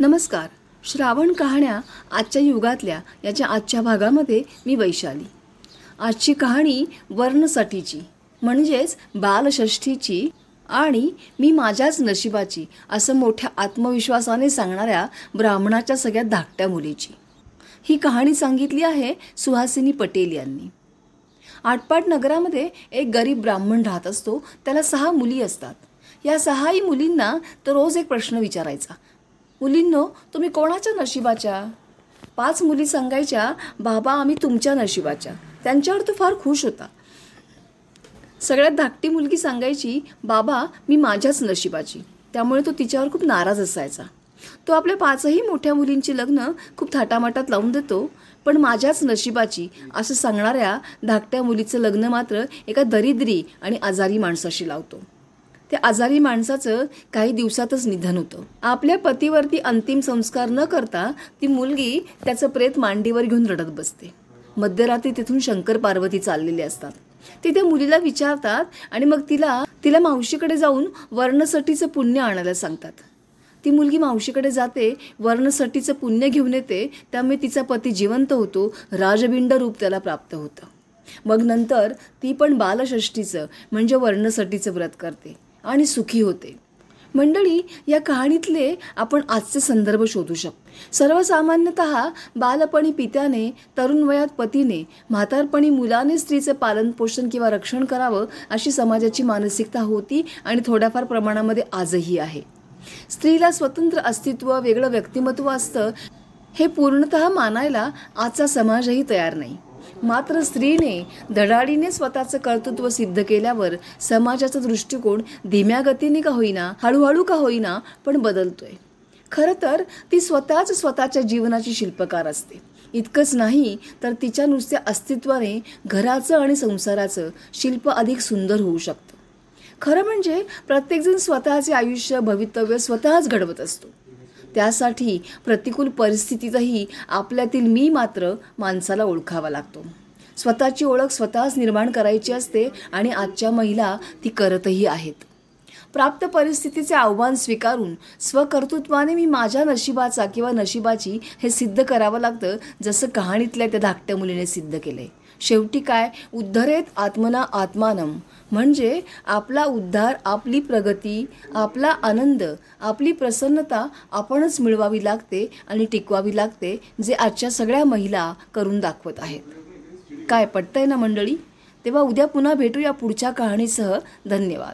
नमस्कार. श्रावण कहाण्या आजच्या युगातल्या याच्या आजच्या भागामध्ये मी वैशाली. आजची कहाणी वर्णसाठीची म्हणजेच बालषष्ठीची आणि मी माझ्याच नशिबाची असं मोठ्या आत्मविश्वासाने सांगणाऱ्या ब्राह्मणाच्या सगळ्यात धाकट्या मुलीची. ही कहाणी सांगितली आहे सुहासिनी पटेल यांनी. आटपाट नगरामध्ये एक गरीब ब्राह्मण राहत असतो त्याला सहा मुली असतात. या सहाही मुलींना तर रोज एक प्रश्न विचारायचा मुलींनो तुम्ही कोणाच्या नशिबाच्या? पाच मुली सांगायच्या बाबा आम्ही तुमच्या नशिबाच्या. त्यांच्यावर तो फार खुश होता. सगळ्यात धाकटी मुलगी सांगायची बाबा मी माझ्याच नशिबाची. त्यामुळे तो तिच्यावर खूप नाराज असायचा. तो आपल्या पाचही मोठ्या मुलींची लग्न खूप थाटामाटात लावून देतो पण माझ्याच नशिबाची असं सांगणाऱ्या धाकट्या मुलीचं लग्न मात्र एका दरिद्री आणि आजारी माणसाशी लावतो. त्या आजारी माणसाचं काही दिवसातच निधन होतं. आपल्या पतीवरती अंतिम संस्कार न करता ती मुलगी त्याचं प्रेत मांडीवर घेऊन रडत बसते. मध्यरात्री तिथून शंकर पार्वती चाललेले असतात. ते त्या मुलीला विचारतात आणि मग तिला तिला मावशीकडे जाऊन वर्णसटीचं पुण्य आणायला सांगतात. ती मुलगी मावशीकडे जाते वर्णसटीचं पुण्य घेऊन येते त्यामुळे तिचा पती जिवंत होतो राजबिंड रूप त्याला प्राप्त होतं. मग नंतर ती पण बालषष्ठीचं म्हणजे वर्णसटीचं व्रत करते. आणि सुखी होते. मंडळी या कहाणीतले आपण आजचे संदर्भ शोधू शकतो सर्वसामान्यत बालपणी पित्याने तरुण वयात पतीने म्हातारपणी मुलाने स्त्रीचं पालन पोषण किंवा रक्षण करावं अशी समाजाची मानसिकता होती आणि थोड्याफार प्रमाणामध्ये आजही आहे. स्त्रीला स्वतंत्र अस्तित्व वेगळं व्यक्तिमत्व असतं हे पूर्णतः मानायला आजचा समाजही तयार नाही. मात्र स्त्रीने धडाडीने स्वतःचं कर्तृत्व सिद्ध केल्यावर समाजाचा दृष्टिकोन धीम्या गतीने का होईना हळूहळू का होईना पण बदलतोय. खरं तर ती स्वतःच स्वतःच्या जीवनाची शिल्पकार असते. इतकंच नाही तर तिच्या नुसत्या अस्तित्वाने घराचं आणि संसाराचं शिल्प अधिक सुंदर होऊ शकतं. खरं म्हणजे प्रत्येकजण स्वतःचे आयुष्य भवितव्य स्वतःच घडवत असतो. त्यासाठी प्रतिकूल परिस्थितीतही आपल्यातील मी मात्र माणसाला ओळखावा लागतो. स्वतःची ओळख स्वतःच निर्माण करायची असते आणि आजच्या महिला ती करतही आहेत. प्राप्त परिस्थितीचे आव्हान स्वीकारून स्वकर्तृत्वाने मी माझ्या नशिबाचा किंवा नशिबाची हे सिद्ध करावं लागतं जसं कहाणीतल्या त्या धाकट्या मुलीने सिद्ध केलं आहे शेवटी काय? उद्धरेत आत्मना आत्मानम. म्हणजे आपला उद्धार आपली प्रगती आपला आनंद आपली प्रसन्नता आपणच मिळवावी लागते आणि टिकवावी लागते जे आजच्या सगळ्या महिला करून दाखवत आहेत. काय पटतंय ना मंडळी? तेव्हा उद्या पुन्हा भेटूया पुढच्या कहाणीसह. धन्यवाद.